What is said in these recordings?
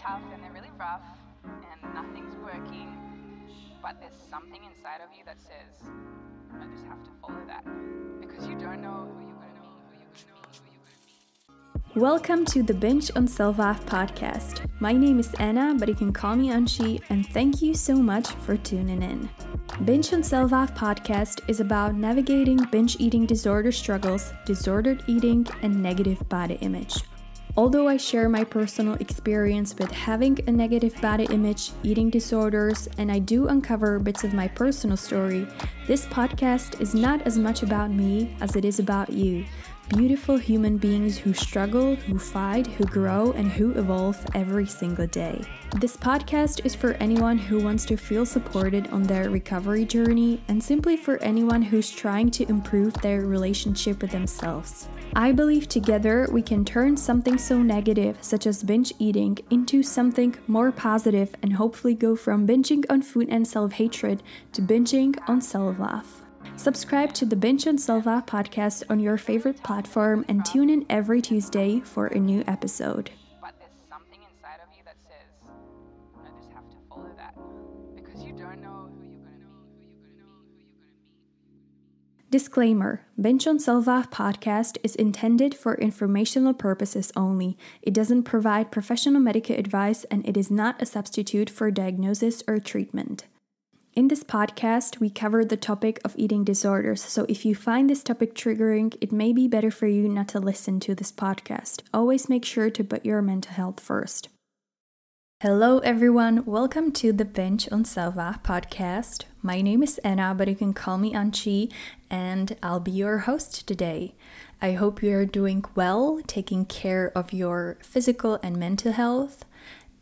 tough and they're really rough and nothing's working, but there's something inside of you that says, I just have to follow that because you don't know who you're going to meet. Welcome to the Binge on Self-Love podcast. My name is Anna, but you can call me Anshi, and thank you so much for tuning in. Binge on Self-Love podcast is about navigating binge eating disorder struggles, disordered eating, and negative body image. Although I share my personal experience with having a negative body image, eating disorders, and I do uncover bits of my personal story, this podcast is not as much about me as it is about you. Beautiful human beings who struggle, who fight, who grow, and who evolve every single day. This podcast is for anyone who wants to feel supported on their recovery journey and simply for anyone who's trying to improve their relationship with themselves. I believe together we can turn something so negative, such as binge eating, into something more positive and hopefully go from binging on food and self hatred to binging on self love. Subscribe to the on Self Love podcast on your favorite platform and tune in every Tuesday for a new episode. But there's something inside of you that says, I just have to follow that because you don't know who you're going to meet, who you're going to meet, who you're going to meet. Disclaimer Binge on Self-Love podcast is intended for informational purposes only. It doesn't provide professional medical advice and it is not a substitute for diagnosis or treatment. In this podcast, we cover the topic of eating disorders, so if you find this topic triggering, it may be better for you not to listen to this podcast. Always make sure to put your mental health first. Hello, everyone. Welcome to the Binge on Self-Love podcast. My name is Anna, but you can call me Anchi, and I'll be your host today. I hope you're doing well, taking care of your physical and mental health.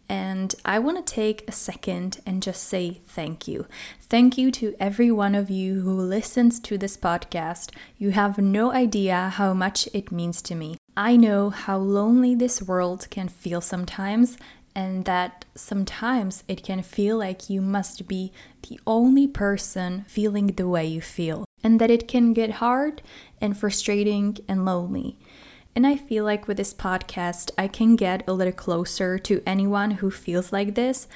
And I want to take a second and just say thank you. Thank you to every one of you who listens to this podcast. You have no idea how much it means to me. I know how lonely this world can feel sometimes, and that sometimes it can feel like you must be the only person feeling the way you feel, and that it can get hard and frustrating and lonely. And I feel like with this podcast, I can get a little closer to anyone who feels like this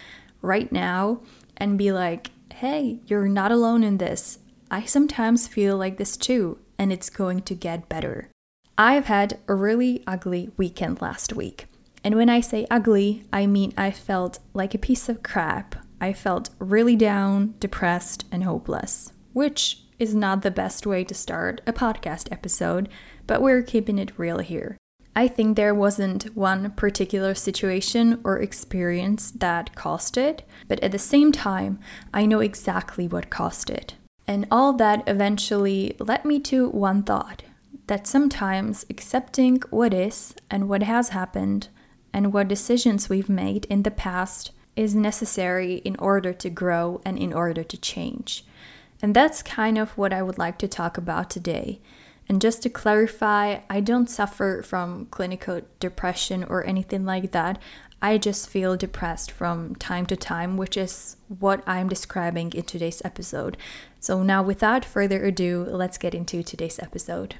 right now and be like, hey, you're not alone in this. I sometimes feel like this too, and it's going to get better. I've had a really ugly weekend last week. And when I say ugly, I mean I felt like a piece of crap. I felt really down, depressed, and hopeless, which is not the best way to start a podcast episode, but we're keeping it real here. I think there wasn't one particular situation or experience that caused it, but at the same time, I know exactly what caused it. And all that eventually led me to one thought that sometimes accepting what is and what has happened and what decisions we've made in the past is necessary in order to grow and in order to change. And that's kind of what I would like to talk about today. And just to clarify, I don't suffer from clinical depression or anything like that. I just feel depressed from time to time, which is what I'm describing in today's episode. So, now without further ado, let's get into today's episode.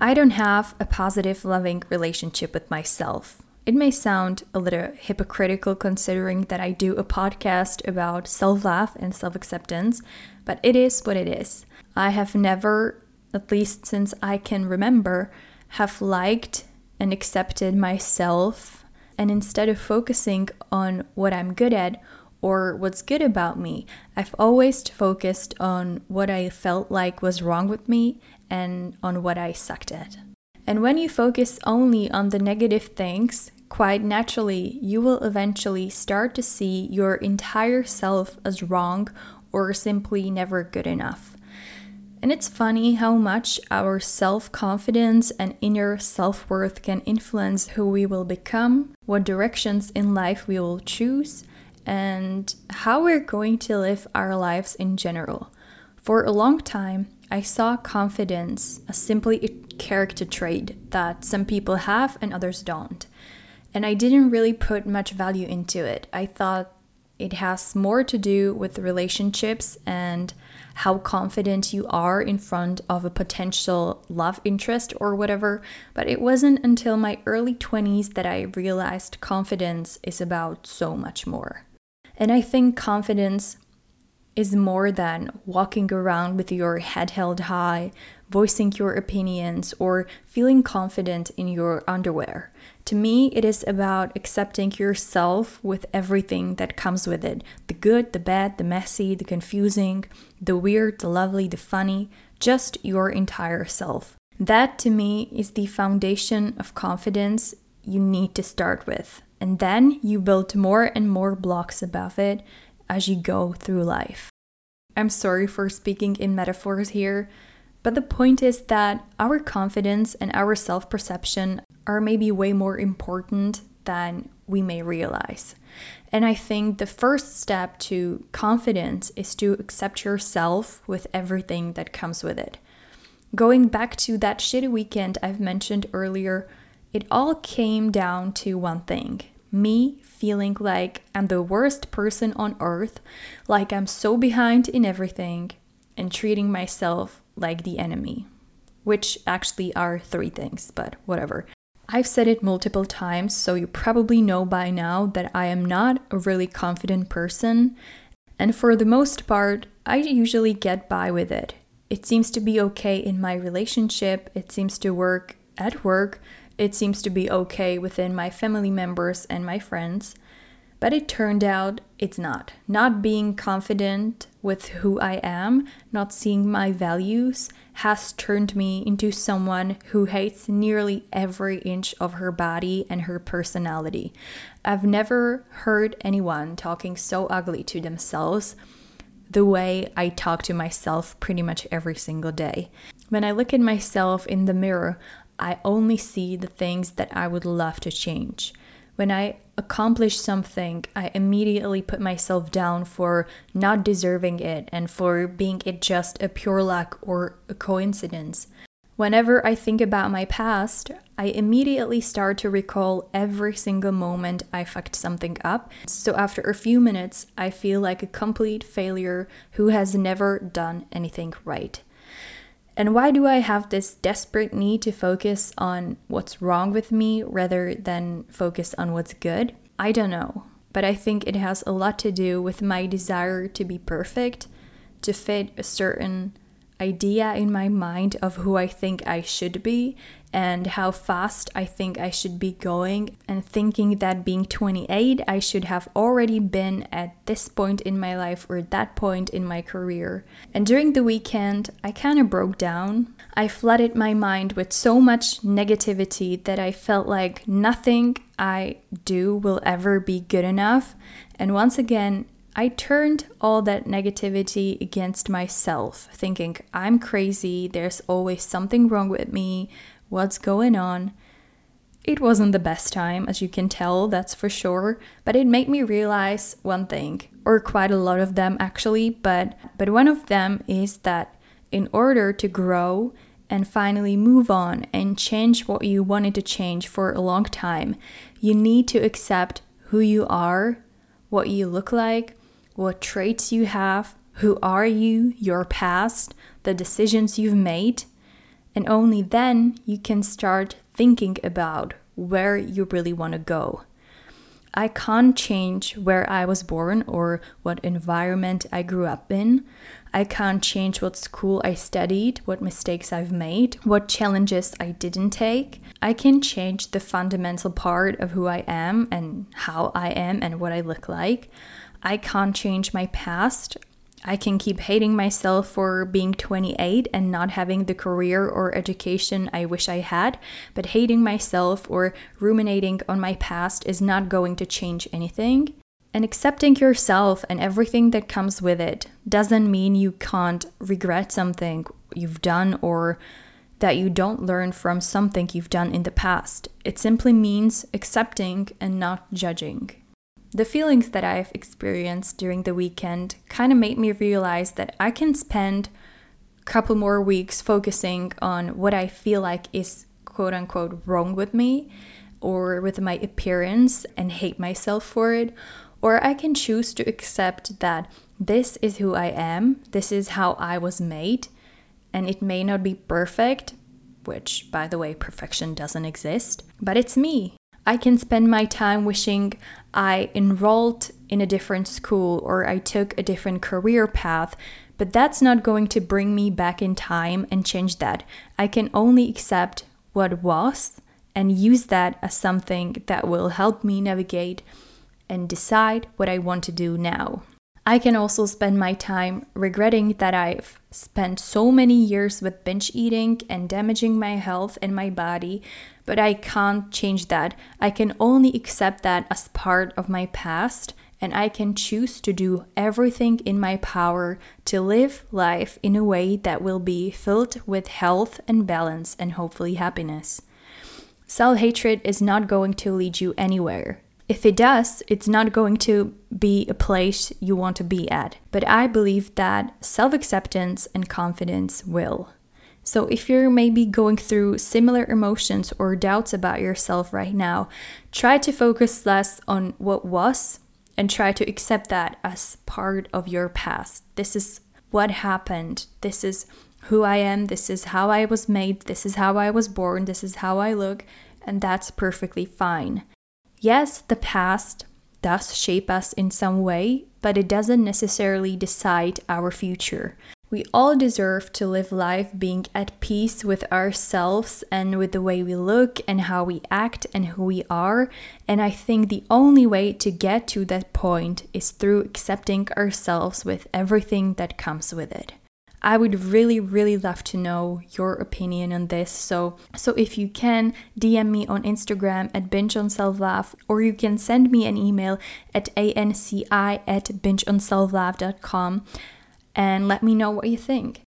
I don't have a positive, loving relationship with myself. It may sound a little hypocritical considering that I do a podcast about self love and self acceptance, but it is what it is. I have never, at least since I can remember, have liked and accepted myself, and instead of focusing on what I'm good at or what's good about me, I've always focused on what I felt like was wrong with me and on what I sucked at. And when you focus only on the negative things, quite naturally, you will eventually start to see your entire self as wrong or simply never good enough. And it's funny how much our self confidence and inner self worth can influence who we will become, what directions in life we will choose, and how we're going to live our lives in general. For a long time, I saw confidence as simply a character trait that some people have and others don't. And I didn't really put much value into it. I thought it has more to do with relationships and how confident you are in front of a potential love interest or whatever. But it wasn't until my early 20s that I realized confidence is about so much more. And I think confidence is more than walking around with your head held high, voicing your opinions, or feeling confident in your underwear. To me, it is about accepting yourself with everything that comes with it the good, the bad, the messy, the confusing, the weird, the lovely, the funny, just your entire self. That to me is the foundation of confidence you need to start with. And then you build more and more blocks above it as you go through life. I'm sorry for speaking in metaphors here, but the point is that our confidence and our self perception are maybe way more important than we may realize. And I think the first step to confidence is to accept yourself with everything that comes with it. Going back to that shitty weekend I've mentioned earlier, it all came down to one thing me feeling like I'm the worst person on earth, like I'm so behind in everything, and treating myself like the enemy. Which actually are three things, but whatever. I've said it multiple times, so you probably know by now that I am not a really confident person, and for the most part, I usually get by with it. It seems to be okay in my relationship, it seems to work at work, it seems to be okay within my family members and my friends. But it turned out it's not. Not being confident with who I am, not seeing my values, has turned me into someone who hates nearly every inch of her body and her personality. I've never heard anyone talking so ugly to themselves the way I talk to myself pretty much every single day. When I look at myself in the mirror, I only see the things that I would love to change. When I accomplish something, I immediately put myself down for not deserving it and for being it just a pure luck or a coincidence. Whenever I think about my past, I immediately start to recall every single moment I fucked something up. So after a few minutes, I feel like a complete failure who has never done anything right. And why do I have this desperate need to focus on what's wrong with me rather than focus on what's good? I don't know. But I think it has a lot to do with my desire to be perfect, to fit a certain idea in my mind of who I think I should be, and how fast I think I should be going, and thinking that being 28, I should have already been at this point in my life or that point in my career. And during the weekend, I kind of broke down. I flooded my mind with so much negativity that I felt like nothing I do will ever be good enough. And once again, I turned all that negativity against myself, thinking I'm crazy, there's always something wrong with me, what's going on. It wasn't the best time, as you can tell, that's for sure, but it made me realize one thing, or quite a lot of them actually, but but one of them is that in order to grow and finally move on and change what you wanted to change for a long time, you need to accept who you are, what you look like, what traits you have, who are you, your past, the decisions you've made, and only then you can start thinking about where you really want to go. I can't change where I was born or what environment I grew up in. I can't change what school I studied, what mistakes I've made, what challenges I didn't take. I can change the fundamental part of who I am and how I am and what I look like. I can't change my past I can keep hating myself for being 28 and not having the career or education I wish I had, but hating myself or ruminating on my past is not going to change anything. And accepting yourself and everything that comes with it doesn't mean you can't regret something you've done or that you don't learn from something you've done in the past. It simply means accepting and not judging. The feelings that I've experienced during the weekend kind of made me realize that I can spend a couple more weeks focusing on what I feel like is quote unquote wrong with me or with my appearance and hate myself for it, Or I can choose to accept that this is who I am, this is how I was made, and it may not be perfect, which, by the way, perfection doesn't exist, but it's me. I can spend my time wishing I enrolled in a different school or I took a different career path, but that's not going to bring me back in time and change that. I can only accept what was and use that as something that will help me navigate and decide what I want to do now. I can also spend my time regretting that I've spent so many years with binge eating and damaging my health and my body, but I can't change that. I can only accept that as part of my past, and I can choose to do everything in my power to live life in a way that will be filled with health and balance and hopefully happiness. Self hatred is not going to lead you anywhere. If it does, it's not going to be a place you want to be at. But I believe that self acceptance and confidence will. So, if you're maybe going through similar emotions or doubts about yourself right now, try to focus less on what was and try to accept that as part of your past. This is what happened. This is who I am. This is how I was made. This is how I was born. This is how I look. And that's perfectly fine. Yes, the past does shape us in some way, but it doesn't necessarily decide our future. We all deserve to live life being at peace with ourselves and with the way we look and how we act and who we are. And I think the only way to get to that point is through accepting ourselves with everything that comes with it. I would really, really love to know your opinion on this. So, so if you can, DM me on Instagram at binge on self love, or you can send me an email at anci at bingeonselflove.com and let me know what you think.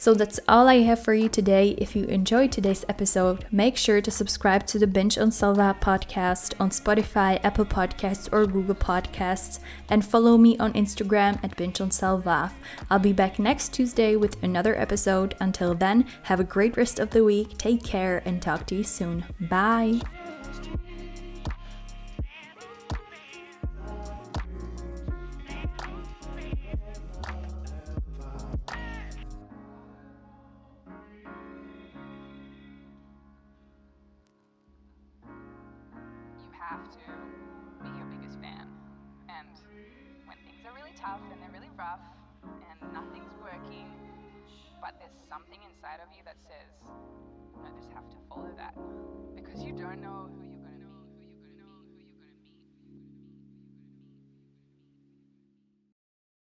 So that's all I have for you today. If you enjoyed today's episode, make sure to subscribe to the Binge on Self-Love podcast on Spotify, Apple Podcasts, or Google Podcasts, and follow me on Instagram at Binge on Self-Love. I'll be back next Tuesday with another episode. Until then, have a great rest of the week, take care, and talk to you soon. Bye. Tough and they're really rough and nothing's working, but there's something inside of you that says, I just have to follow that. Because you don't know who you